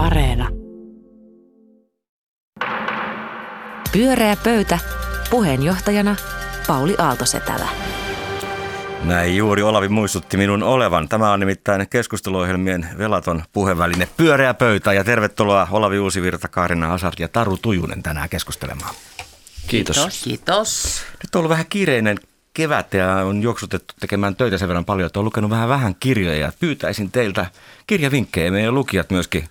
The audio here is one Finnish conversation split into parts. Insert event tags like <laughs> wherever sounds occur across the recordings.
Areena. Pyöreä pöytä. Puheenjohtajana Pauli Aaltosetälä. Näin juuri Olavi muistutti minun olevan. Tämä on nimittäin keskusteluohjelmien velaton puheväline Pyöreä pöytä ja tervetuloa Olavi Uusivirta, Kaarina Hazard ja Taru Tujunen tänään keskustelemaan. Kiitos. Kiitos. Kiitos. Nyt on ollut vähän kiireinen kevät ja on juoksutettu tekemään töitä sen verran paljon, että on lukenut vähän vähän kirjoja. Pyytäisin teiltä kirjavinkkejä. Meidän lukijat myöskin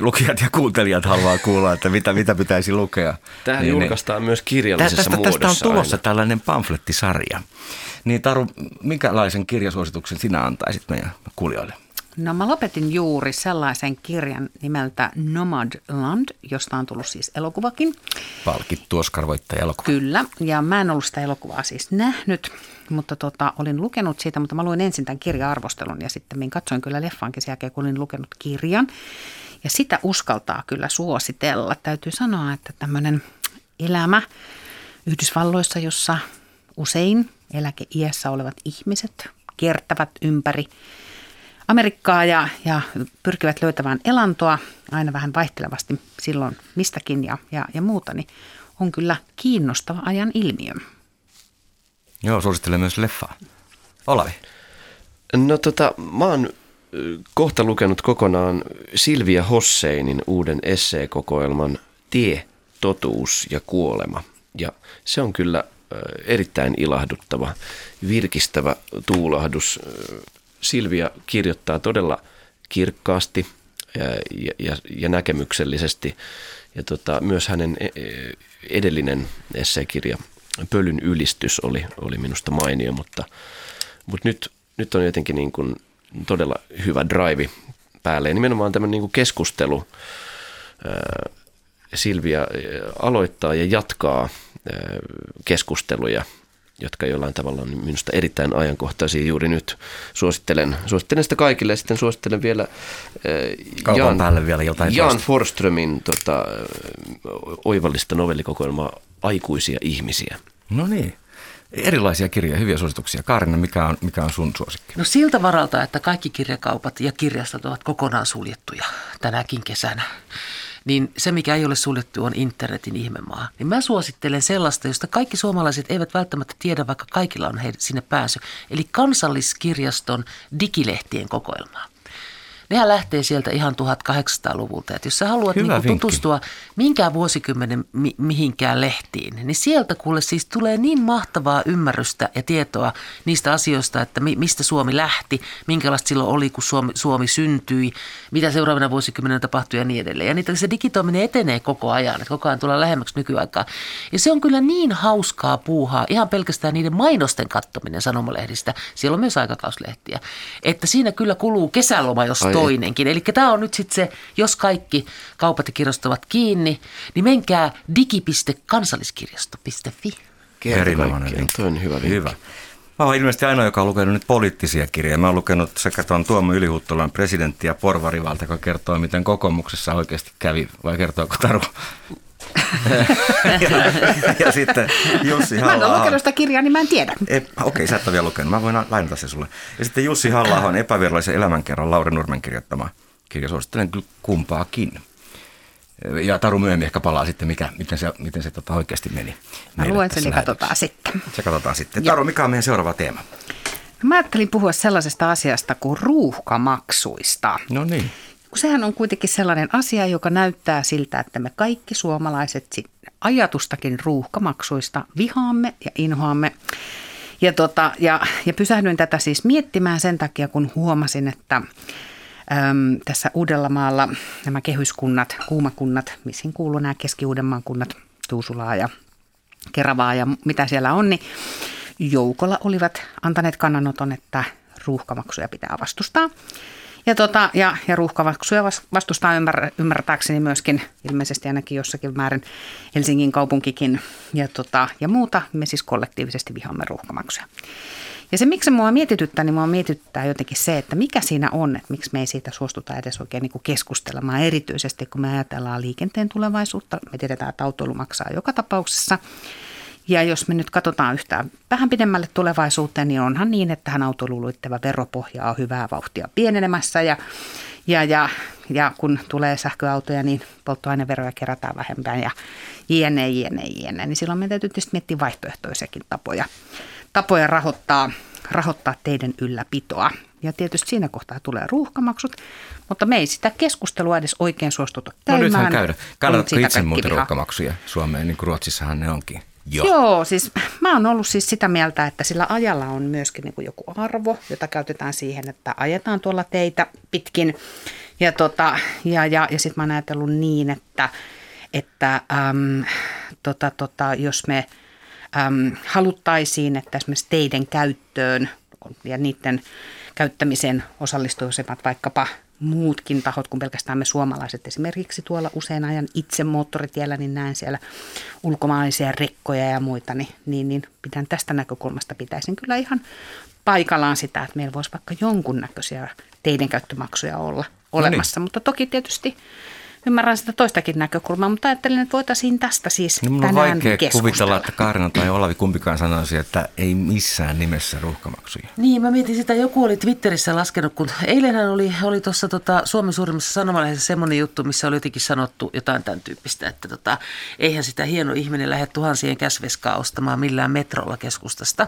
lukijat ja kuuntelijat haluaa kuulla, että mitä, mitä pitäisi lukea. Tähän niin, julkaistaan niin. myös kirjallisessa tästä, muodossa. Tästä on tulossa aina. tällainen pamflettisarja. Niin Taru, minkälaisen kirjasuosituksen sinä antaisit meidän kuulijoille? No mä lopetin juuri sellaisen kirjan nimeltä Nomadland, josta on tullut siis elokuvakin. Palkittu Oscar-voittaja elokuva. Kyllä, ja mä en ollut sitä elokuvaa siis nähnyt, mutta tota, olin lukenut siitä, mutta mä luin ensin tämän kirja-arvostelun ja sitten minä katsoin kyllä leffankin sen jälkeen, kun olin lukenut kirjan. Ja sitä uskaltaa kyllä suositella. Täytyy sanoa, että tämmöinen elämä Yhdysvalloissa, jossa usein eläkeiässä olevat ihmiset kiertävät ympäri Amerikkaa ja, ja pyrkivät löytämään elantoa aina vähän vaihtelevasti silloin mistäkin ja, ja, ja muuta, niin on kyllä kiinnostava ajan ilmiö. Joo, suosittelen myös leffaa. Olavi. No tota, mä oon kohta lukenut kokonaan Silvia Hosseinin uuden esseekokoelman Tie, totuus ja kuolema. Ja se on kyllä erittäin ilahduttava, virkistävä tuulahdus. Silvia kirjoittaa todella kirkkaasti ja, ja, ja näkemyksellisesti. Ja tota, myös hänen e, e, edellinen esseekirja Pölyn ylistys oli, oli minusta mainio, mutta, mutta nyt, nyt on jotenkin niin kuin todella hyvä drive päälle. Ja nimenomaan tämmöinen niin kuin keskustelu. Silvia aloittaa ja jatkaa keskusteluja, jotka jollain tavalla on minusta erittäin ajankohtaisia juuri nyt. Suosittelen, suosittelen sitä kaikille ja sitten suosittelen vielä Jan, päälle vielä jotain Jan Forströmin tota, oivallista novellikokoelmaa Aikuisia ihmisiä. No niin. Erilaisia kirjoja, hyviä suosituksia. Kaarina, mikä on, mikä on sun suosikki? No siltä varalta, että kaikki kirjakaupat ja kirjastot ovat kokonaan suljettuja tänäkin kesänä niin se, mikä ei ole suljettu, on internetin ihmemaa. Niin mä suosittelen sellaista, josta kaikki suomalaiset eivät välttämättä tiedä, vaikka kaikilla on heille sinne pääsy. Eli kansalliskirjaston digilehtien kokoelmaa. Nehän lähtee sieltä ihan 1800-luvulta. Että jos sä haluat niin tutustua minkään vuosikymmenen mi- mihinkään lehtiin, niin sieltä kuule siis tulee niin mahtavaa ymmärrystä ja tietoa niistä asioista, että mi- mistä Suomi lähti, minkälaista silloin oli, kun Suomi, Suomi syntyi, mitä seuraavana vuosikymmenen tapahtui ja niin edelleen. Ja niitä, se digitoiminen etenee koko ajan, että koko ajan tulee lähemmäksi nykyaikaa. Ja se on kyllä niin hauskaa puuhaa, ihan pelkästään niiden mainosten kattominen sanomalehdistä. Siellä on myös aikakauslehtiä. Että siinä kyllä kuluu kesäloma, jos Ai toinenkin. Eli tämä on nyt sitten se, jos kaikki kaupat ja kirjastot ovat kiinni, niin menkää digi.kansalliskirjasto.fi. Erinomainen Tuo on hyvä. Hyvä. Mä olen ilmeisesti ainoa, joka on lukenut nyt poliittisia kirjoja. Mä olen lukenut sekä tuon Tuomo Ylihuttolan presidentti ja porvarivalta, joka kertoo, miten kokoomuksessa oikeasti kävi, vai kertooko Taru? Ja, ja, sitten Jussi halla Mä en ole lukenut sitä kirjaa, niin mä en tiedä. E, Okei, okay, sä et ole vielä lukenut. Mä voin lainata se sulle. Ja sitten Jussi halla on epävirallisen elämänkerran Lauri Nurmen kirjoittama kirja. Suosittelen kyllä kumpaakin. Ja Taru myöhemmin ehkä palaa sitten, mikä, miten se, miten se tota oikeasti meni. Mä luen sen ja katsotaan sitten. Se katsotaan sitten. Taru, mikä on meidän seuraava teema? Mä ajattelin puhua sellaisesta asiasta kuin ruuhkamaksuista. No niin. Kun sehän on kuitenkin sellainen asia, joka näyttää siltä, että me kaikki suomalaiset ajatustakin ruuhkamaksuista vihaamme ja inhoamme. Ja, tota, ja, ja pysähdyin tätä siis miettimään sen takia, kun huomasin, että äm, tässä Uudellamaalla nämä kehyskunnat, kuumakunnat, missä kuuluu nämä Keski-Uudenmaan kunnat, Tuusulaa ja Keravaa ja mitä siellä on, niin joukolla olivat antaneet kannanoton, että ruuhkamaksuja pitää vastustaa. Ja, tota, ja, ja ruuhkamaksuja vastustaa ymmär, ymmärtääkseni myöskin ilmeisesti ainakin jossakin määrin Helsingin kaupunkikin ja, tota, ja muuta. Me siis kollektiivisesti vihaamme ruuhkamaksuja. Ja se, miksi mua mietityttää, niin mua mietityttää jotenkin se, että mikä siinä on, että miksi me ei siitä suostuta edes oikein niin keskustelemaan. Erityisesti kun me ajatellaan liikenteen tulevaisuutta, me tiedetään, että autoilu maksaa joka tapauksessa. Ja jos me nyt katsotaan yhtään vähän pidemmälle tulevaisuuteen, niin onhan niin, että tähän autoiluun veropohja on hyvää vauhtia pienenemässä ja, ja, ja ja kun tulee sähköautoja, niin polttoaineveroja kerätään vähempään ja jne, jne, jne. Niin silloin meidän täytyy tietysti miettiä vaihtoehtoisiakin tapoja, tapoja rahoittaa, rahoittaa teidän ylläpitoa. Ja tietysti siinä kohtaa tulee ruuhkamaksut, mutta me ei sitä keskustelua edes oikein suostuta No käymään. nythän käydä. Siitä itse muuten ruuhkamaksuja Suomeen, niin kuin Ruotsissahan ne onkin? Joo. Joo, siis mä oon ollut siis sitä mieltä, että sillä ajalla on myöskin niin kuin joku arvo, jota käytetään siihen, että ajetaan tuolla teitä pitkin. Ja, tota, ja, ja, ja sitten mä oon ajatellut niin, että, että äm, tota, tota, jos me äm, haluttaisiin, että esimerkiksi teiden käyttöön ja niiden käyttämiseen osallistuisivat vaikkapa muutkin tahot kuin pelkästään me suomalaiset. Esimerkiksi tuolla usein ajan itse moottoritiellä, niin näen siellä ulkomaalaisia rekkoja ja muita, niin, niin, niin pidän tästä näkökulmasta pitäisin kyllä ihan paikallaan sitä, että meillä voisi vaikka jonkunnäköisiä teidän käyttömaksuja olla olemassa. Mutta toki tietysti ymmärrän sitä toistakin näkökulmaa, mutta ajattelin, että voitaisiin tästä siis No, mun on tänään vaikea keskustella. kuvitella, että Kaarina tai Olavi kumpikaan sanoisi, että ei missään nimessä ruuhkamaksuja. Niin, mä mietin sitä, joku oli Twitterissä laskenut, kun eilenhän oli, oli tuossa tota, Suomen suurimmassa sanomalehdessä semmoinen juttu, missä oli jotenkin sanottu jotain tämän tyyppistä, että tota, eihän sitä hieno ihminen lähde tuhansien käsveskaa ostamaan millään metrolla keskustasta.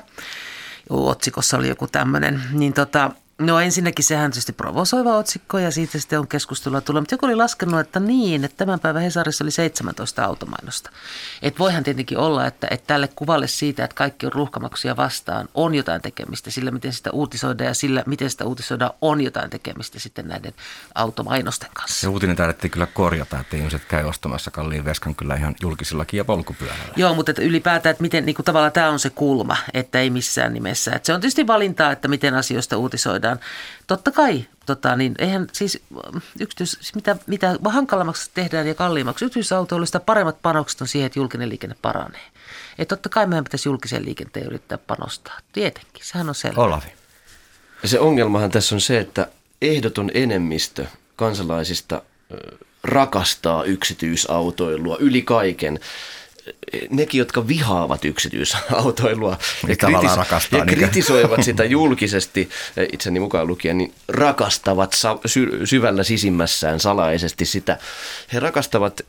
Joo, otsikossa oli joku tämmöinen, niin tota, No ensinnäkin sehän tietysti provosoiva otsikko ja siitä sitten on keskustelua tullut. Mutta joku oli laskenut, että niin, että tämän päivän Hesarissa oli 17 automainosta. Että voihan tietenkin olla, että, että tälle kuvalle siitä, että kaikki on ruuhkamaksuja vastaan, on jotain tekemistä. Sillä, miten sitä uutisoidaan ja sillä, miten sitä uutisoidaan, on jotain tekemistä sitten näiden automainosten kanssa. Se uutinen taidettiin kyllä korjata, että ihmiset käy ostamassa kalliin veskan kyllä ihan julkisillakin ja polkupyörällä. Joo, mutta että ylipäätään, että miten niin kuin tavallaan tämä on se kulma, että ei missään nimessä. Että se on tietysti valintaa, että miten asioista uutisoidaan. Totta kai, tota, niin eihän siis äh, yksityis, siis mitä, mitä hankalammaksi tehdään ja kalliimmaksi yksityisautoilusta, paremmat panokset on siihen, että julkinen liikenne paranee. Että totta kai meidän pitäisi julkiseen liikenteen yrittää panostaa. Tietenkin, sehän on selvä. Olavi. Ja se ongelmahan tässä on se, että ehdoton enemmistö kansalaisista rakastaa yksityisautoilua yli kaiken. Nekin, jotka vihaavat yksityisautoilua Niin tavallaan rakastaa, ja kritisoivat <laughs> sitä julkisesti, itseni mukaan lukien, niin rakastavat sa- sy- syvällä sisimmässään salaisesti sitä. He rakastavat,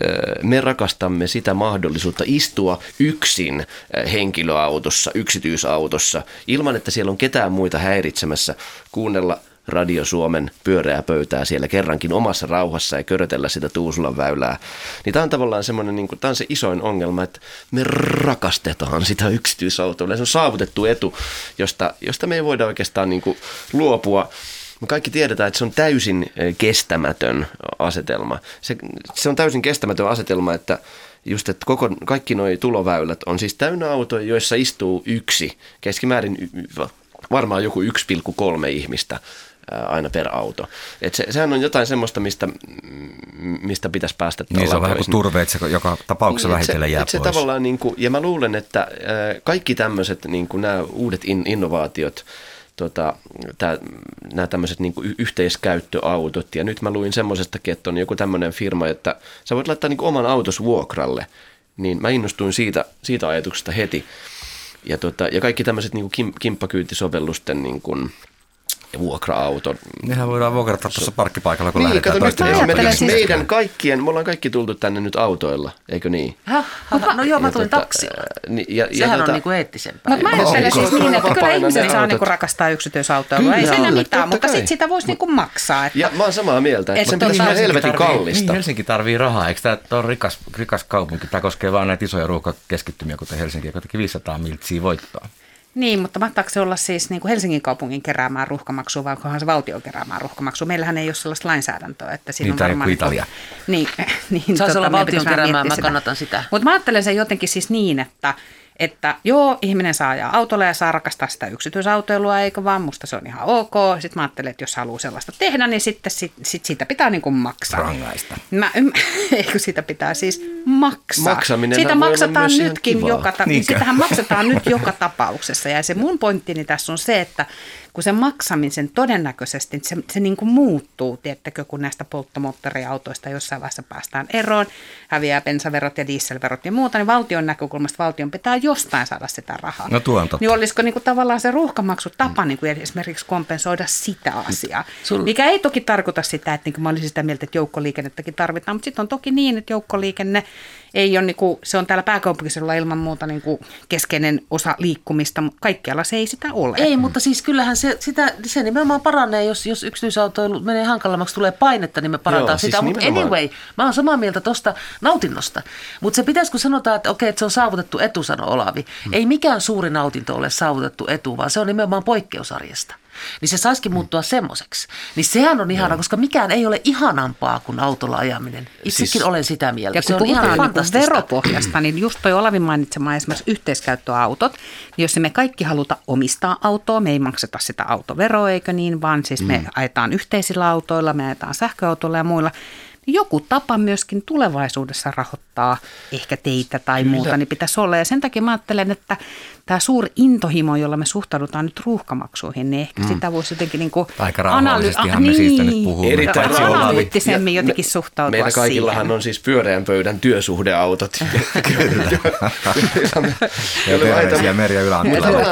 me rakastamme sitä mahdollisuutta istua yksin henkilöautossa, yksityisautossa, ilman että siellä on ketään muita häiritsemässä, kuunnella Radio Suomen pyöreää pöytää siellä kerrankin omassa rauhassa ja körötellä sitä Tuusulan väylää. Niin tämä on tavallaan semmoinen, niin tämä on se isoin ongelma, että me rakastetaan sitä yksityisautoa. Se on saavutettu etu, josta, josta me ei voida oikeastaan niin kuin luopua. Me kaikki tiedetään, että se on täysin eh, kestämätön asetelma. Se, se on täysin kestämätön asetelma, että just, että koko, kaikki nuo tuloväylät on siis täynnä autoja, joissa istuu yksi, keskimäärin varmaan joku 1,3 ihmistä aina per auto. Et se, sehän on jotain semmoista, mistä, mm, mistä pitäisi päästä Niin se on vähän kuin turve, että se joka tapauksessa Niin, se- vähitellen jää se pois. tavallaan niin kuin, ja mä luulen, että kaikki tämmöiset niin kuin nämä uudet in, innovaatiot, tota, tää, nämä tämmöiset niin kuin yhteiskäyttöautot, ja nyt mä luin semmoisestakin, että on joku tämmöinen firma, että sä voit laittaa niin kuin oman autos vuokralle, niin mä innostuin siitä, siitä ajatuksesta heti. Ja, tota, ja kaikki tämmöiset niin kuin kim, kimppakyytisovellusten niin kuin, vuokra-auto. Nehän voidaan vuokrata tuossa parkkipaikalla, kun Niin, lähdetään kato, toisten esimerkiksi siis- meidän kaikkien, me ollaan kaikki tultu tänne nyt autoilla, eikö niin? Häh? No joo, mä Ja tulin tota, taksilla. ja, ja Sehän tota- on niin kuin eettisempää. Mutta mä ajattelen siis niin, että kyllä ihmiset saa autot. niinku rakastaa yksityisautoilua. Ei Kyllä, siinä mitään, totta mutta sitten sitä voisi niinku maksaa. Että Ja mä oon samaa mieltä, että Et sen tota- pitäisi olla helvetin kallista. Niin, Helsinki tarvii rahaa. Eikö tämä ole rikas, rikas kaupunki? Tämä koskee vain näitä isoja ruuhkakeskittymiä, kuten Helsinki, joka teki 500 miltsiä voittoa. Niin, mutta mahtaako se olla siis niin kuin Helsingin kaupungin keräämään ruuhkamaksua vai onkohan se valtion keräämään ruuhkamaksua? Meillähän ei ole sellaista lainsäädäntöä, että siinä Niin, on varmaan... joku Italia. Niin, <laughs> niin Saisi olla meidän valtion pitäisi vähän keräämää, miettiä mä sitä. kannatan sitä. Mutta mä ajattelen sen jotenkin siis niin, että, että joo, ihminen saa ajaa autolla ja saa rakastaa sitä yksityisautoilua, eikö vaan, musta se on ihan ok. Sitten mä ajattelen, että jos haluaa sellaista tehdä, niin sitten sit, sit siitä pitää niin kuin maksaa. Rangaista. Mä <laughs> eikö sitä pitää siis maksaa? Maksaminen Siitä voi olla maksetaan myös ihan nytkin joka, ta- niin Niinkö? sitähän <laughs> maksetaan nyt joka tapauksessa. Ja se mun pointtini tässä on se, että kun se maksamisen todennäköisesti, se, se niin kuin muuttuu, tiettäkö, kun näistä polttomoottoriautoista jossain vaiheessa päästään eroon, häviää bensaverot ja dieselverot ja muuta, niin valtion näkökulmasta valtion pitää jostain saada sitä rahaa. No tuo on totta. Niin olisiko niin kuin tavallaan se ruuhkamaksu tapa niin kuin esimerkiksi kompensoida sitä asiaa, Sul- mikä ei toki tarkoita sitä, että niin kuin mä olisin sitä mieltä, että joukkoliikennettäkin tarvitaan, mutta sitten on toki niin, että joukkoliikenne ei ole, niin kuin, se on täällä pääkaupunkiseudulla ilman muuta niin kuin keskeinen osa liikkumista, mutta kaikkialla se ei sitä ole. Ei, mutta siis kyllähän se, sitä, se nimenomaan paranee, jos, jos yksityisautoilu menee hankalammaksi, tulee painetta, niin me parantaa Joo, siis sitä. Mutta nimenomaan. anyway, mä oon samaa mieltä tuosta nautinnosta. Mutta se pitäisi, kun sanotaan, että okei, että se on saavutettu etu, sano Olavi. Hmm. Ei mikään suuri nautinto ole saavutettu etu, vaan se on nimenomaan poikkeusarjesta. Niin se saisikin muuttua semmoiseksi. Niin sehän on ihana, koska mikään ei ole ihanampaa kuin autolla ajaminen. Itsekin Siis- olen sitä mieltä. Ja se kun on ihan niin veropohjasta, niin just toi Olavin mainitsema esimerkiksi yhteiskäyttöautot, niin jos me kaikki haluta omistaa autoa, me ei makseta sitä autoveroa, eikö niin, vaan siis me ajetaan yhteisillä autoilla, me ajetaan sähköautoilla ja muilla, niin joku tapa myöskin tulevaisuudessa rahoittaa ehkä teitä tai Kyllä. muuta, niin pitäisi olla. Ja sen takia mä ajattelen, että tämä suuri intohimo, jolla me suhtaudutaan nyt ruuhkamaksuihin, niin ehkä mm. sitä voisi jotenkin niin kuin Aika rauhallisestihan me siitä nyt puhumme. Erittäin analyyttisemmin Ja jotenkin me- suhtautua Meillä kaikillahan siihen. on siis pyöreän pöydän työsuhdeautot. <laughs> Kyllä. Ja terveisiä Merja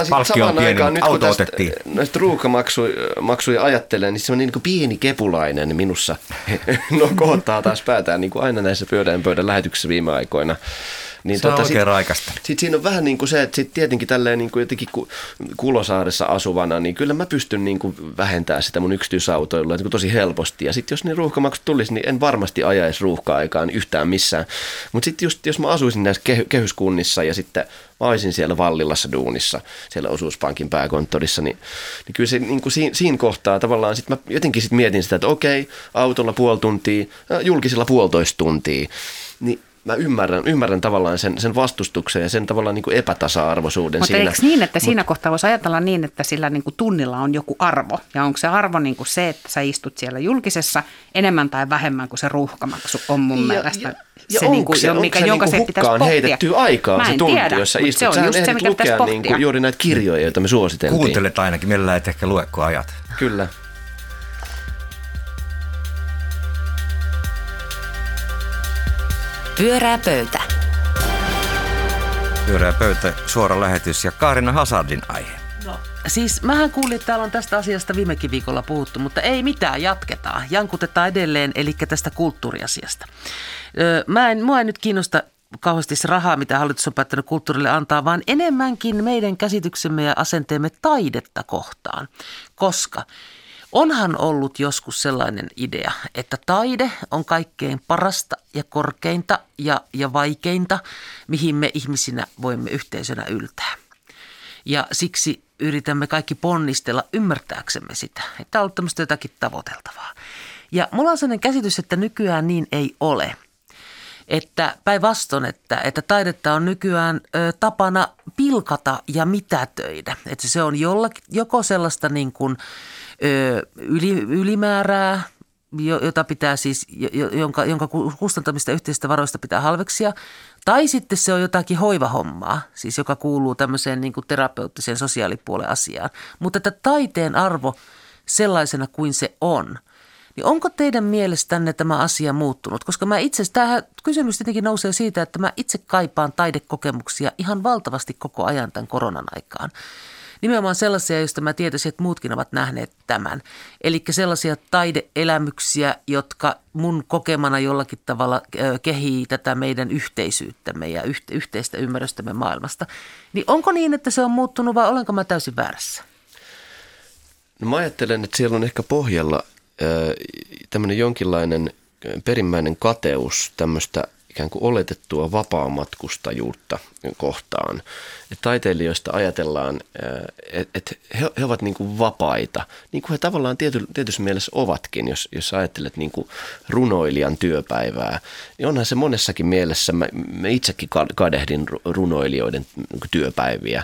sit Palkki on pieni, aikaan, nyt auto otettiin. Näistä ruuhkamaksuja ajattelee, niin semmoinen niin pieni kepulainen minussa <laughs> no, kohtaa taas päätään niin kuin aina näissä pyöreän pöydän lähetyksissä viime aikoina. Niin Se on oikein raikasta. Sitten siinä on vähän niin kuin se, että sit tietenkin tälleen niin kuin jotenkin ku, Kulosaaressa asuvana, niin kyllä mä pystyn niin kuin vähentämään sitä mun yksityisautoilla niin kuin tosi helposti. Ja sitten jos ne ruuhkamaksut tulisi, niin en varmasti ajaisi ruuhka-aikaan yhtään missään. Mutta sitten just jos mä asuisin näissä kehy- kehyskunnissa ja sitten mä olisin siellä Vallilassa duunissa, siellä osuuspankin pääkonttorissa, niin, niin kyllä se niin kuin siinä, siinä kohtaa tavallaan sitten mä jotenkin sit mietin sitä, että okei, autolla puoli tuntia, äh, julkisilla puolitoista tuntia, niin mä ymmärrän, ymmärrän tavallaan sen, sen vastustuksen ja sen tavallaan niin kuin epätasa-arvoisuuden Mutta siinä. eikö niin, että siinä kohtaa voisi ajatella niin, että sillä niin kuin tunnilla on joku arvo? Ja onko se arvo niin kuin se, että sä istut siellä julkisessa enemmän tai vähemmän kuin se ruuhkamaksu on mun Ja- mielestä ja- ja se, onko niin kuin, se- mikä, se jonka niinku se pitäisi hukkaan pohtia. heitettyä aikaa Mä se tunti, tiedä, jossa mutta istut. Se on Sähän just se, mikä lukea niin kuin juuri näitä kirjoja, joita me suositeltiin. Kuuntelet ainakin, mielellään et ehkä lue, kun ajat. Kyllä. Pyörää pöytä. Pyöreä pöytä, suora lähetys ja Kaarina Hazardin aihe. No, siis mähän kuulin, että täällä on tästä asiasta viimekin viikolla puhuttu, mutta ei mitään, jatketaan. Jankutetaan edelleen, eli tästä kulttuuriasiasta. Öö, mä en, mua ei nyt kiinnosta kauheasti se rahaa, mitä hallitus on päättänyt kulttuurille antaa, vaan enemmänkin meidän käsityksemme ja asenteemme taidetta kohtaan. Koska onhan ollut joskus sellainen idea, että taide on kaikkein parasta ja korkeinta ja, ja vaikeinta, mihin me ihmisinä voimme yhteisönä yltää. Ja siksi yritämme kaikki ponnistella ymmärtääksemme sitä, että on ollut tämmöistä jotakin tavoiteltavaa. Ja mulla on sellainen käsitys, että nykyään niin ei ole. Että päinvastoin, että, että taidetta on nykyään ö, tapana pilkata ja mitätöidä. Että se on jollakin, joko sellaista niin kuin, ö, yli, ylimäärää, jo- jota pitää siis, jo- jo- jonka, jonka ku- kustantamista yhteisistä varoista pitää halveksia. Tai sitten se on jotakin hoivahommaa, siis joka kuuluu tämmöiseen niin kuin terapeuttiseen sosiaalipuolen asiaan. Mutta että taiteen arvo sellaisena kuin se on, niin onko teidän mielestänne tämä asia muuttunut? Koska mä itse, tämähän kysymys tietenkin nousee siitä, että mä itse kaipaan taidekokemuksia ihan valtavasti koko ajan tämän koronan aikaan. Nimenomaan sellaisia, joista mä tietäisin, että muutkin ovat nähneet tämän. Eli sellaisia taideelämyksiä, jotka mun kokemana jollakin tavalla kehii tätä meidän yhteisyyttämme ja yhte- yhteistä ymmärrystämme maailmasta. Niin onko niin, että se on muuttunut vai olenko mä täysin väärässä? No mä ajattelen, että siellä on ehkä pohjalla tämmöinen jonkinlainen perimmäinen kateus tämmöistä ikään kuin oletettua vapaamatkustajuutta kohtaan. Et taiteilijoista ajatellaan, että et he, he ovat niin kuin vapaita, niin kuin he tavallaan tiety, tietyssä mielessä ovatkin, jos, jos ajattelet niin kuin runoilijan työpäivää. Niin onhan se monessakin mielessä, mä, mä itsekin ka- kadehdin ru- runoilijoiden työpäiviä,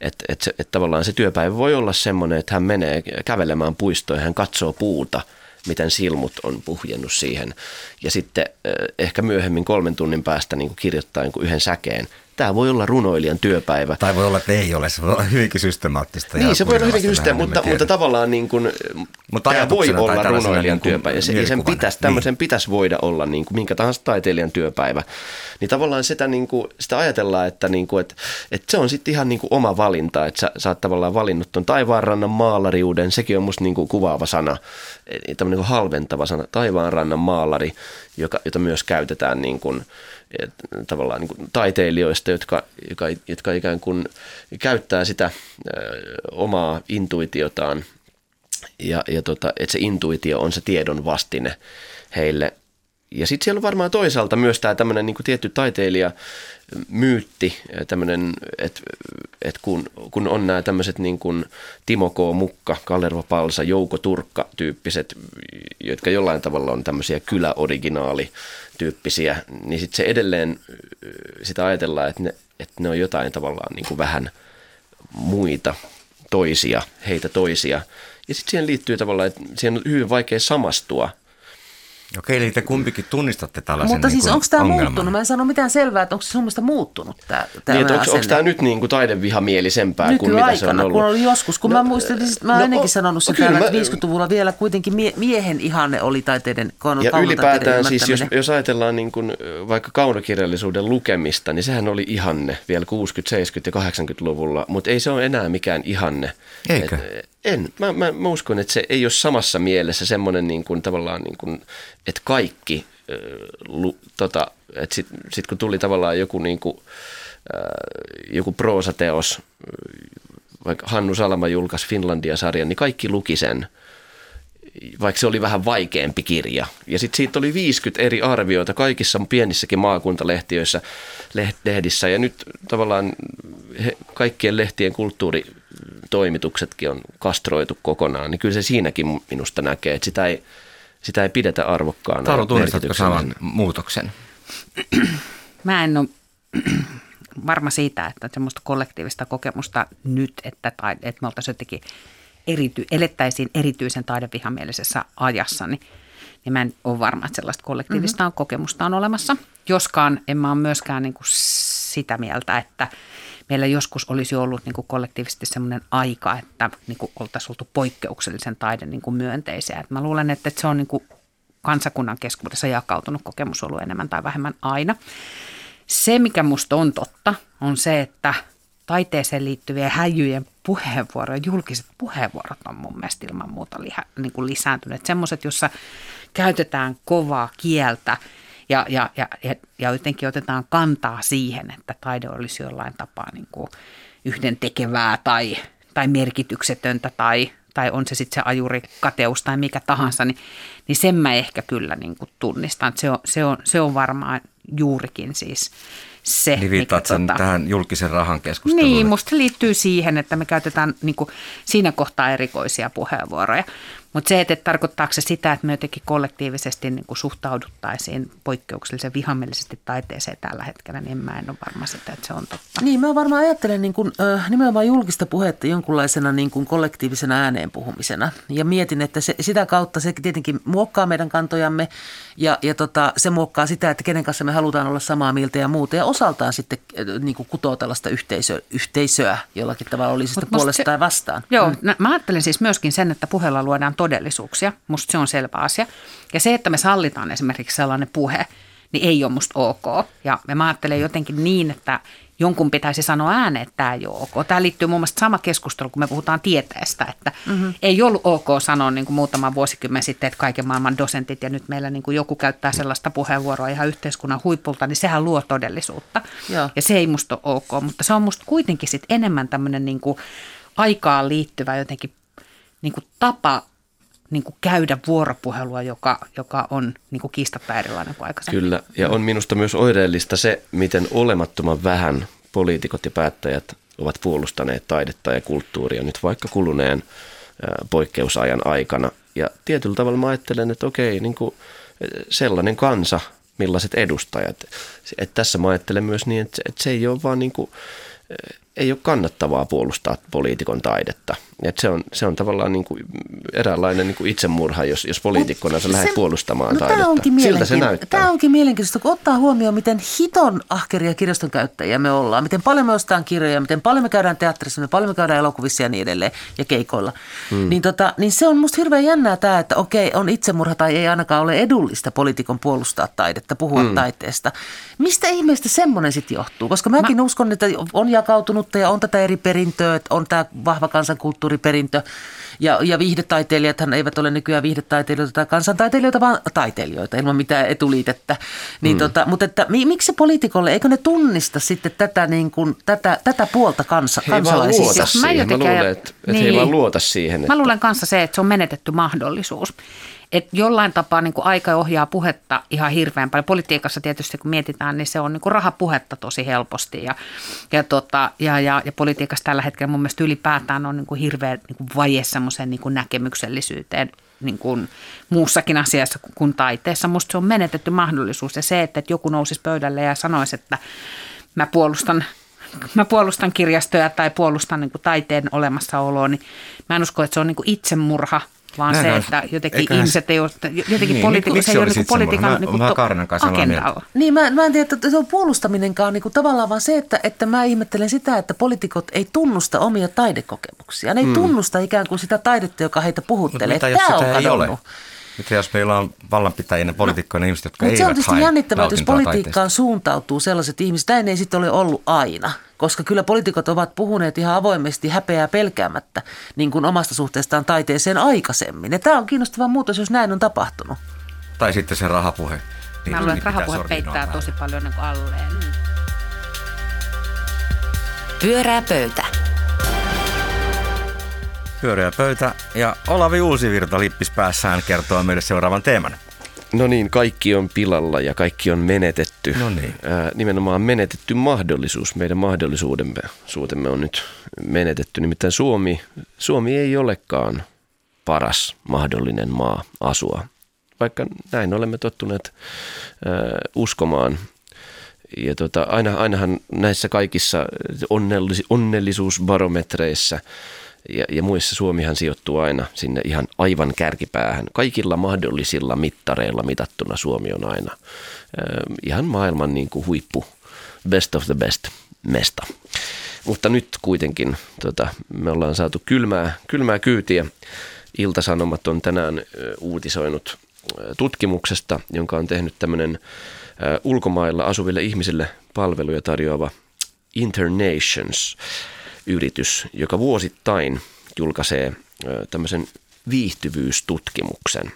että et, et tavallaan se työpäivä voi olla semmoinen, että hän menee kävelemään puistoon ja hän katsoo puuta – miten silmut on puhjennut siihen. Ja sitten eh, ehkä myöhemmin kolmen tunnin päästä niin kuin kirjoittaa niin kuin yhden säkeen tämä voi olla runoilijan työpäivä. Tai voi olla, että ei ole, se voi olla hyvinkin systemaattista. Niin, se voi olla hyvinkin systemaattista, mutta, mutta tavallaan niin kuin, Mutta tämä voi olla runoilijan niin työpäivä. Ja se, sen pitäisi, Niin. tämmöisen pitäisi voida olla niin kuin minkä tahansa taiteilijan työpäivä. Niin tavallaan sitä, niin kuin, sitä ajatellaan, että, niin kuin, että, että se on sitten ihan niin kuin oma valinta, että sä, sä oot tavallaan valinnut tuon taivaanrannan maalariuden, sekin on musta niin kuin kuvaava sana, eh, tämmöinen niin kuin halventava sana, taivaanrannan maalari, joka, jota myös käytetään niin kuin, tavallaan niin kuin taiteilijoista, jotka, jotka, jotka ikään kuin käyttää sitä omaa intuitiotaan ja, ja tota, että se intuitio on se tiedon vastine heille. Ja sitten siellä on varmaan toisaalta myös tämä tämmöinen niin tietty taiteilija myytti, tämmöinen, että et kun, kun on nämä tämmöiset niin kuin Timo K. Mukka, Kalervo Palsa, Jouko Turkka tyyppiset, jotka jollain tavalla on tämmöisiä kyläoriginaali tyyppisiä, niin sitten se edelleen sitä ajatellaan, että ne, että ne on jotain tavallaan niin kuin vähän muita, toisia, heitä toisia. Ja sitten siihen liittyy tavallaan, että siihen on hyvin vaikea samastua. Okei, eli te kumpikin tunnistatte tällaisen Mutta siis niin onko tämä muuttunut? Mä en sano mitään selvää, että onko se sun mielestä muuttunut tämä, Niin, onko, onko tämä nyt niin kuin taidevihamielisemppää kuin mitä se on ollut? kun oli joskus, kun No, mä muistelin, siis mä no, oon ennenkin sanonut täällä, mä- että 50-luvulla vielä kuitenkin mie- miehen ihanne oli taiteiden, kon- Ja kaunotaiteiden ylipäätään siis, jos, jos ajatellaan niin kuin vaikka kaunokirjallisuuden lukemista, niin sehän oli ihanne vielä 60-, 70- ja 80-luvulla, mutta ei se ole enää mikään ihanne. Eikö? Et, en. Mä, mä, mä uskon, että se ei ole samassa mielessä semmoinen niin kuin, tavallaan, niin kuin, että kaikki, ö, lu, tota, että sitten sit kun tuli tavallaan joku, niin kuin, äh, joku proosateos, vaikka Hannu Salama julkaisi Finlandia-sarjan, niin kaikki luki sen vaikka se oli vähän vaikeampi kirja. Ja sitten siitä oli 50 eri arvioita kaikissa pienissäkin maakuntalehtiöissä, leh- lehdissä. Ja nyt tavallaan he, kaikkien lehtien kulttuuritoimituksetkin on kastroitu kokonaan. Niin kyllä se siinäkin minusta näkee, että sitä ei, sitä ei pidetä arvokkaana. Taru, ja tunnistatko saman muutoksen? Mä en ole <clears throat> varma siitä, että semmoista kollektiivista kokemusta nyt, että, tai, että me oltaisiin jotenkin erity, elettäisiin erityisen taidevihamielisessä ajassa, niin, niin mä en ole varma, että sellaista kollektiivista mm-hmm. kokemusta on olemassa. Joskaan en mä ole myöskään niin kuin sitä mieltä, että meillä joskus olisi ollut niin kuin kollektiivisesti semmoinen aika, että niin kuin oltaisiin oltu poikkeuksellisen taide niin kuin myönteisiä. Et mä luulen, että se on niin kuin kansakunnan keskuudessa jakautunut kokemus ollut enemmän tai vähemmän aina. Se, mikä musta on totta, on se, että taiteeseen liittyvien häijyjen puheenvuoroja, julkiset puheenvuorot on mun mielestä ilman muuta liha, niin kuin lisääntyneet. Semmoiset, jossa käytetään kovaa kieltä ja, ja, ja, ja, ja jotenkin otetaan kantaa siihen, että taide olisi jollain tapaa niin kuin yhdentekevää tai, tai merkityksetöntä tai, tai on se sitten se ajuri, kateus tai mikä tahansa, niin, niin sen mä ehkä kyllä niin kuin tunnistan. Se on, se, on, se on varmaan juurikin siis se. Niin viittaat mikä, tota- tähän julkisen rahan keskusteluun. niin, musta liittyy siihen, että me käytetään niin kuin, siinä kohtaa erikoisia puheenvuoroja. Mutta se, että tarkoittaako se sitä, että me jotenkin kollektiivisesti niin kuin suhtauduttaisiin poikkeuksellisen vihamielisesti taiteeseen tällä hetkellä, niin mä en ole varma sitä, että se on totta. Niin, mä varmaan ajattelen niin kuin, äh, nimenomaan julkista puhetta jonkunlaisena niin kuin kollektiivisena ääneen puhumisena. Ja mietin, että se, sitä kautta se tietenkin muokkaa meidän kantojamme ja, ja tota, se muokkaa sitä, että kenen kanssa me halutaan olla samaa mieltä ja muuta. Ja osaltaan sitten äh, niin kuin kutoo tällaista yhteisö, yhteisöä jollakin tavalla, oli musta puolesta se- tai vastaan. Joo, mm. mä ajattelen siis myöskin sen, että puheella luodaan todellisuuksia. Musta se on selvä asia. Ja se, että me sallitaan esimerkiksi sellainen puhe, niin ei ole musta ok. Ja mä ajattelen jotenkin niin, että jonkun pitäisi sanoa ääneen, että tämä ei ole ok. Tämä liittyy muun muassa sama keskustelu, kun me puhutaan tieteestä, että mm-hmm. ei ollut ok sanoa niin kuin muutama vuosikymmen sitten, että kaiken maailman dosentit ja nyt meillä niin kuin joku käyttää sellaista puheenvuoroa ihan yhteiskunnan huipulta, niin sehän luo todellisuutta. Joo. Ja se ei musta ole ok, mutta se on musta kuitenkin sit enemmän tämmöinen niin kuin aikaan liittyvä jotenkin niin kuin tapa niin kuin käydä vuoropuhelua, joka, joka on niin kuin kiistatta erilainen kuin aikaisemmin. Kyllä, ja on minusta myös oireellista se, miten olemattoman vähän poliitikot ja päättäjät ovat puolustaneet taidetta ja kulttuuria nyt vaikka kuluneen ää, poikkeusajan aikana. Ja tietyllä tavalla mä ajattelen, että okei, niin kuin sellainen kansa, millaiset edustajat. Että tässä mä ajattelen myös niin, että, se ei ole vaan niin kuin, ei ole kannattavaa puolustaa poliitikon taidetta. Et se, on, se on tavallaan niin kuin eräänlainen niin kuin itsemurha, jos, jos poliitikkona sä lähdet puolustamaan no, taidetta. onkin Siltä se näyttää. Tämä onkin mielenkiintoista, kun ottaa huomioon, miten hiton ahkeria kirjaston käyttäjiä me ollaan. Miten paljon me ostetaan kirjoja, miten paljon me käydään teatterissa, miten paljon me käydään elokuvissa ja niin edelleen ja keikoilla. Hmm. Niin, tota, niin se on musta hirveän jännää tämä, että okei, on itsemurha tai ei ainakaan ole edullista poliitikon puolustaa taidetta, puhua hmm. taiteesta. Mistä ihmeestä semmoinen sitten johtuu? Koska mäkin Mä... uskon, että on jakautunutta ja on tätä eri perintöä, että on tämä vahva kansankulttuuriperintö. Ja, ja viihdetaiteilijathan eivät ole nykyään viihdetaiteilijoita tai kansantaiteilijoita, vaan taiteilijoita ilman mitään etuliitettä. Niin mm. tota, mutta että, miksi se poliitikolle, eikö ne tunnista sitten tätä, niin kuin, tätä, tätä puolta kansa, he kansalaisissa? Luota siihen. Mä, mä luulen, että, että niin. he ei vaan luota siihen. Että... Mä luulen kanssa se, että se on menetetty mahdollisuus että jollain tapaa niin aika ohjaa puhetta ihan hirveän paljon. Politiikassa tietysti kun mietitään, niin se on niin rahapuhetta tosi helposti ja, ja, tota, ja, ja, ja politiikassa tällä hetkellä mun mielestä ylipäätään on niin kuin hirveä niin kuin vaje semmoiseen niin näkemyksellisyyteen niin kuin muussakin asiassa kuin taiteessa. Musta se on menetetty mahdollisuus ja se, että joku nousisi pöydälle ja sanoisi, että mä puolustan mä puolustan kirjastoja tai puolustan niin kuin taiteen olemassaoloa, niin mä en usko, että se on niin kuin itsemurha – vaan Näin se, että jotenkin eiköhän... ihmiset ei ole, jotenkin niin, politiikka, se ei ole niin politiikan niin to, agendalla. Niin, mä, mä en tiedä, että se on puolustaminenkaan niin kuin tavallaan vaan se, että, että mä ihmettelen sitä, että poliitikot ei tunnusta omia taidekokemuksia. Ne ei mm. tunnusta ikään kuin sitä taidetta, joka heitä puhuttelee. Mutta mitä, jos sitä ei ole? Mitä jos meillä on vallanpitäjinä poliitikkoina no, ihmiset, jotka eivät Se on tietysti jännittävää, että jos politiikkaan taiteesta. suuntautuu sellaiset ihmiset, näin ei sitten ole ollut aina. Koska kyllä poliitikot ovat puhuneet ihan avoimesti häpeää pelkäämättä niin kuin omasta suhteestaan taiteeseen aikaisemmin. Ja tämä on kiinnostava muutos, jos näin on tapahtunut. Tai sitten se rahapuhe. Niin, Mä luulen, että rahapuhe peittää tosi paljon niin alleen. Pyörää pöytä. Pyöreä pöytä ja Olavi Uusivirta lippis päässään kertoo meille seuraavan teeman. No niin, kaikki on pilalla ja kaikki on menetetty. No niin. Ää, nimenomaan menetetty mahdollisuus. Meidän mahdollisuudemme suutemme on nyt menetetty. Nimittäin Suomi, Suomi ei olekaan paras mahdollinen maa asua. Vaikka näin olemme tottuneet ää, uskomaan. Ja tota, aina, ainahan näissä kaikissa onnellis, onnellisuusbarometreissä – ja, ja muissa Suomihan sijoittuu aina sinne ihan aivan kärkipäähän. Kaikilla mahdollisilla mittareilla mitattuna Suomi on aina äh, ihan maailman niin kuin huippu, best of the best mesta. Mutta nyt kuitenkin tota, me ollaan saatu kylmää, kylmää kyytiä. Iltasanomat on tänään äh, uutisoinut äh, tutkimuksesta, jonka on tehnyt tämmöinen äh, ulkomailla asuville ihmisille palveluja tarjoava Internations yritys, joka vuosittain julkaisee tämmöisen viihtyvyystutkimuksen.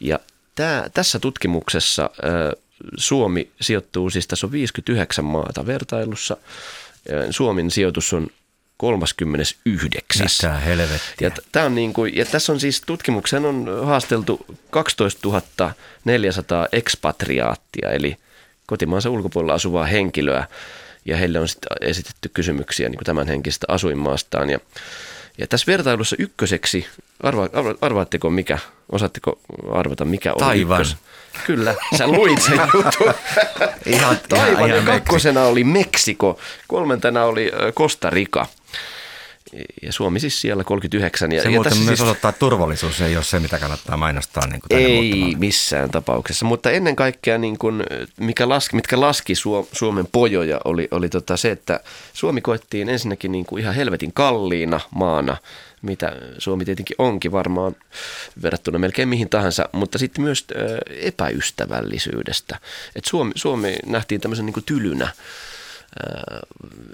Ja tää, tässä tutkimuksessa Suomi sijoittuu, siis tässä on 59 maata vertailussa. Suomen sijoitus on 39. Mitä helvettiä. Ja, tää on niin kuin, ja tässä on siis tutkimuksen on haasteltu 12 400 ekspatriaattia, eli kotimaansa ulkopuolella asuvaa henkilöä ja heille on sitten esitetty kysymyksiä niin kuin henkistä asuinmaastaan. Ja, ja tässä vertailussa ykköseksi, arva, arva, arvaatteko mikä, osaatteko arvata mikä on Taivan. ykkös? Kyllä, sä luit sen jutun. ihan, Taivan ihan, ja kakkosena oli Meksiko, kolmantena oli Costa Rica – ja Suomi siis siellä 39. Ja, se ja muuten myös siis... osoittaa, että turvallisuus ei ole se, mitä kannattaa mainostaa. Niin kuin ei missään tapauksessa, mutta ennen kaikkea niin kuin, mikä laski, mitkä laski Suomen pojoja oli, oli tota se, että Suomi koettiin ensinnäkin niin kuin ihan helvetin kalliina maana, mitä Suomi tietenkin onkin varmaan verrattuna melkein mihin tahansa, mutta sitten myös epäystävällisyydestä. Et Suomi, Suomi nähtiin tämmöisen niin kuin tylynä,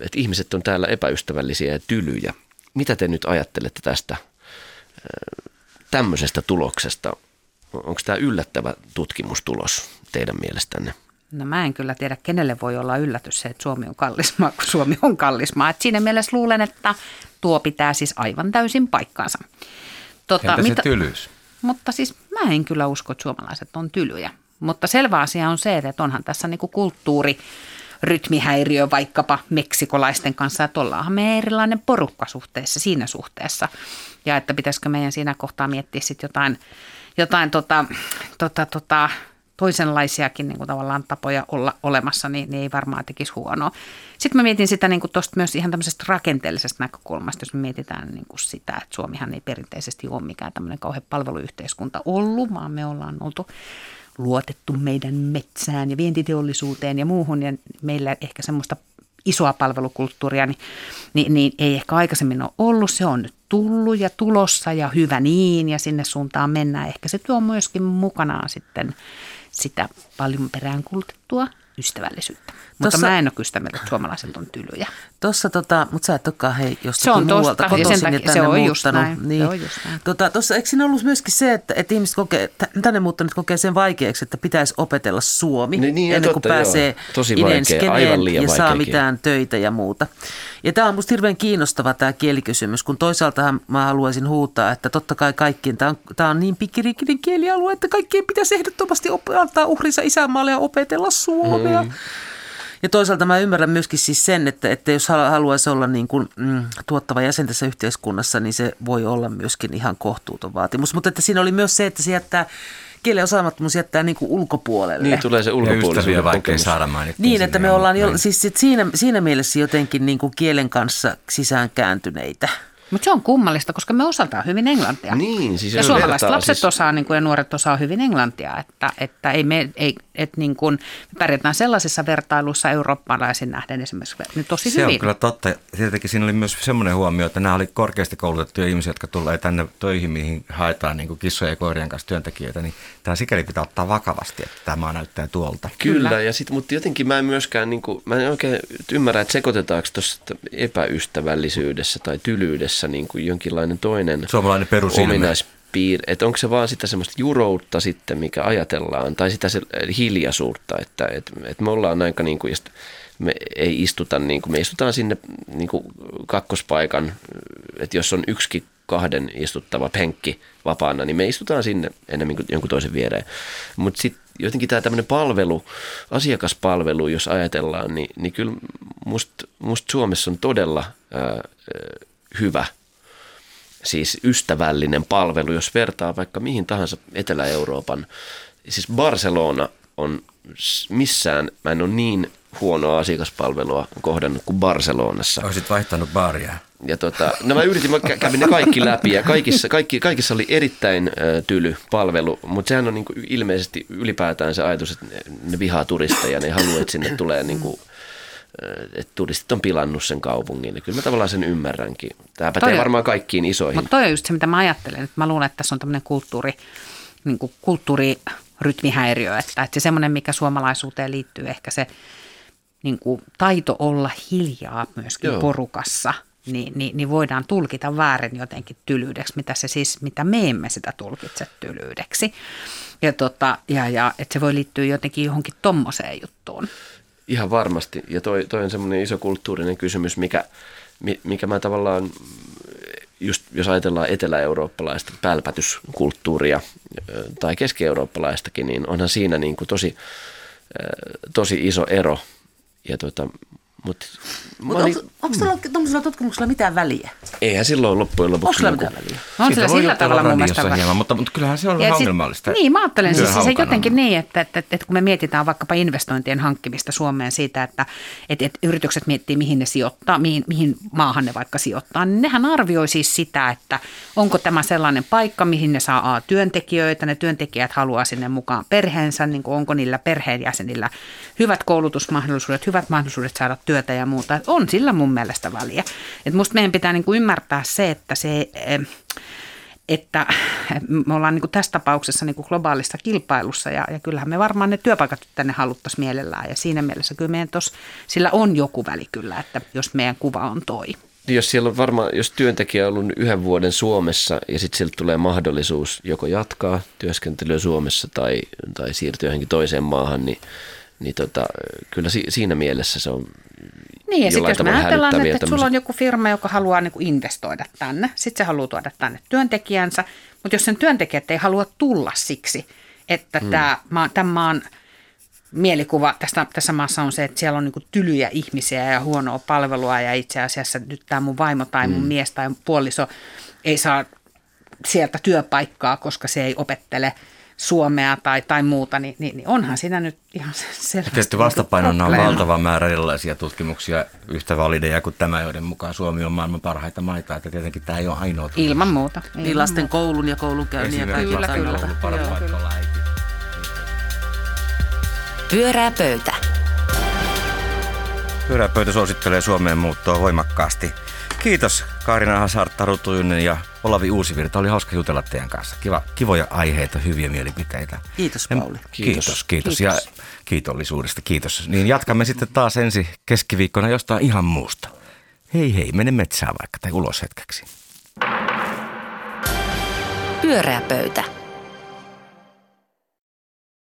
että ihmiset on täällä epäystävällisiä ja tylyjä – mitä te nyt ajattelette tästä tämmöisestä tuloksesta? Onko tämä yllättävä tutkimustulos teidän mielestänne? No mä en kyllä tiedä, kenelle voi olla yllätys se, että Suomi on kallismaa, kun Suomi on kallismaa. Et siinä mielessä luulen, että tuo pitää siis aivan täysin paikkaansa. Tota, Entä mitä, se tylyys? Mutta siis mä en kyllä usko, että suomalaiset on tylyjä. Mutta selvä asia on se, että onhan tässä niinku kulttuuri rytmihäiriö vaikkapa meksikolaisten kanssa, että ollaanhan me erilainen porukka suhteessa siinä suhteessa. Ja että pitäisikö meidän siinä kohtaa miettiä sitten jotain, jotain tota, tota, tota, toisenlaisiakin niin kuin tavallaan tapoja olla olemassa, niin, niin ei varmaan tekisi huonoa. Sitten mä mietin sitä niin kuin tosta myös ihan tämmöisestä rakenteellisesta näkökulmasta, jos me mietitään niin kuin sitä, että Suomihan ei perinteisesti ole mikään tämmöinen kauhean palveluyhteiskunta ollut, vaan me ollaan oltu luotettu meidän metsään ja vientiteollisuuteen ja muuhun, ja meillä ehkä semmoista isoa palvelukulttuuria, niin, niin, niin ei ehkä aikaisemmin ole ollut. Se on nyt tullut ja tulossa ja hyvä niin ja sinne suuntaan mennään. Ehkä se tuo myöskin mukanaan sitten sitä paljon peräänkultettua ystävällisyyttä. Mutta Tossa- mä en ole sitä mieltä, että suomalaiset on tylyjä. Tossa, tota, mutta sä et olekaan hei jostakin Se on muualta tosta, ja sen kotoisin ja takia- tänne se on just muuttanut. näin, Niin. se on just näin. Tota, tossa, eikö siinä ollut myöskin se, että, että ihmiset kokee, tänne muuttanut kokee sen vaikeaksi, että pitäisi opetella suomi Niin, niin, ennen kuin totta, joo. pääsee Tosi inen vaikea, skeneen aivan liian ja saa mitään töitä ja muuta. Ja tämä on musta hirveän kiinnostava tämä kielikysymys, kun toisaalta mä haluaisin huutaa, että totta kai kaikkien, tämä on, tää on niin pikkiriikinen kielialue, että kaikkien pitäisi ehdottomasti op- antaa uhrinsa isänmaalle ja opetella suomea. Mm. Ja toisaalta mä ymmärrän myöskin siis sen, että, että jos halu- haluaisi olla niin kuin, mm, tuottava jäsen tässä yhteiskunnassa, niin se voi olla myöskin ihan kohtuuton vaatimus. Mutta että siinä oli myös se, että se jättää, kielen osaamattomuus jättää niin kuin ulkopuolelle. Niin tulee se Ja ulkopuolisuuden vaikea saada mainittua. Niin, että me ollaan jo, niin. siis sit siinä, siinä mielessä jotenkin niin kuin kielen kanssa sisään kääntyneitä. Mutta se on kummallista, koska me osataan hyvin englantia. Niin, siis ja suomalaiset vertaa lapset siis- osaa niin kuin, ja nuoret osaa hyvin englantia, että, että ei me, ei, et niin kuin, me pärjätään sellaisissa vertailuissa eurooppalaisiin nähden esimerkiksi niin tosi Se hyvin. on kyllä totta. Tietenkin siinä oli myös semmoinen huomio, että nämä oli korkeasti koulutettuja ihmisiä, jotka tulee tänne töihin, mihin haetaan niin kuin kissojen ja koirien kanssa työntekijöitä. Niin tämä sikäli pitää ottaa vakavasti, että tämä maa näyttää tuolta. Kyllä, Kyllä. ja sit, mutta jotenkin mä en myöskään, niin kuin, mä en oikein ymmärrä, että sekoitetaanko tuossa epäystävällisyydessä tai tylyydessä niin kuin jonkinlainen toinen Suomalainen perusilme. ominaispiirre. Että onko se vaan sitä semmoista juroutta sitten, mikä ajatellaan, tai sitä se hiljaisuutta, että, että, että me ollaan aika niin kuin, me ei istuta, niin kuin, me istutaan sinne niin kuin kakkospaikan, että jos on yksikin kahden istuttava penkki vapaana, niin me istutaan sinne enemmän kuin jonkun toisen viereen. Mutta sitten jotenkin tämä tämmöinen palvelu, asiakaspalvelu, jos ajatellaan, niin, niin kyllä musta must Suomessa on todella ää, hyvä siis ystävällinen palvelu, jos vertaa vaikka mihin tahansa Etelä-Euroopan. Siis Barcelona on missään, mä en ole niin huonoa asiakaspalvelua kohdannut kuin Barcelonassa. Olisit vaihtanut baaria. Ja tota, no mä yritin, mä kä- kävin ne kaikki läpi ja kaikissa, kaikki, kaikissa oli erittäin tyly palvelu, mutta sehän on niinku ilmeisesti ylipäätään se ajatus, että ne, ne vihaa turisteja, ne haluaa, että sinne tulee niinku, ö, että turistit on pilannut sen kaupungin. Ja kyllä mä tavallaan sen ymmärränkin. Tämä pätee Toi varmaan kaikkiin isoihin. Mutta toi on just se, mitä mä ajattelen. Että mä luulen, että tässä on tämmöinen kulttuuri, niin kuin kulttuurirytmihäiriö, että, että se semmoinen, mikä suomalaisuuteen liittyy, ehkä se niin kuin taito olla hiljaa myöskin. Joo. porukassa, niin, niin, niin voidaan tulkita väärin jotenkin tylyydeksi, mitä se siis, mitä me emme sitä tulkitse tylyydeksi. Ja, tota, ja, ja että se voi liittyä jotenkin johonkin tommoseen juttuun. Ihan varmasti. Ja toi, toi on semmoinen iso kulttuurinen kysymys, mikä, mi- mikä mä tavallaan, just jos ajatellaan etelä-eurooppalaista pälpätyskulttuuria tai keski-eurooppalaistakin, niin onhan siinä niin kuin tosi, tosi iso ero. Ja tota, mut, olin- onko, onko tuolla tuollaisella tutkimuksella mitään väliä? eihän silloin loppujen Onko lopuksi... sillä niinku- mitään väliä? On sillä sillä tavalla mun mielestä hieman, mutta, mutta kyllähän se on Ja ongelmallista. Niin, mä ajattelen siis se jotenkin niin, että, että, että, että kun me mietitään vaikkapa investointien hankkimista Suomeen siitä, että, että, että yritykset miettii, mihin ne sijoittaa, mihin, mihin maahan ne vaikka sijoittaa, niin nehän arvioi siis sitä, että onko tämä sellainen paikka, mihin ne saa A, työntekijöitä, ne työntekijät haluaa sinne mukaan perheensä, niin kuin onko niillä perheenjäsenillä hyvät koulutusmahdollisuudet, hyvät mahdollisuudet saada työtä ja muuta. Että on sillä mun mielestä väliä. Että musta meidän pitää niin ymmärtää se, että se... eh, että me ollaan niin kuin tässä tapauksessa niin kuin globaalissa kilpailussa ja, ja kyllähän me varmaan ne työpaikat tänne haluttaisiin mielellään ja siinä mielessä kyllä meidän tos, sillä on joku väli kyllä, että jos meidän kuva on toi. jos siellä on varmaan, jos työntekijä on ollut yhden vuoden Suomessa ja sitten sieltä tulee mahdollisuus joko jatkaa työskentelyä Suomessa tai, tai siirtyä johonkin toiseen maahan, niin, niin tota, kyllä si, siinä mielessä se on Niin ja sitten jos me ajatellaan, että, että sulla on joku firma, joka haluaa niin kuin investoida tänne, sitten se haluaa tuoda tänne työntekijänsä, mutta jos sen työntekijät ei halua tulla siksi, että hmm. tämä, tämän maan mielikuva tästä, tässä maassa on se, että siellä on niin tylyjä ihmisiä ja huonoa palvelua ja itse asiassa nyt tämä mun vaimo tai mun hmm. mies tai puoliso ei saa sieltä työpaikkaa, koska se ei opettele Suomea tai, tai muuta, niin, niin, niin onhan siinä nyt ihan selvästi. Tietysti vastapainona on valtava määrä erilaisia tutkimuksia yhtä valideja kuin tämä, joiden mukaan Suomi on maailman parhaita maita. Että tietenkin tämä ei ole ainoa tutkimus. Ilman muuta. Niin ilman lasten muuta. koulun ja koulunkäynnin ja lasten kannalta. koulu Joo. Pyörää pöytä. Pyöräpöytä suosittelee Suomeen muuttoa voimakkaasti. Kiitos Kaarina Hazard, Taru Tujunen ja Olavi Uusivirta. Oli hauska jutella teidän kanssa. Kiva, kivoja aiheita, hyviä mielipiteitä. Kiitos, Ja- Pauli. Kiitos, kiitos, kiitos. Ja Kiitos. kiitollisuudesta, kiitos. Niin jatkamme sitten taas ensi keskiviikkona jostain ihan muusta. Hei hei, mene metsään vaikka tai ulos hetkeksi. Pyöreä pöytä.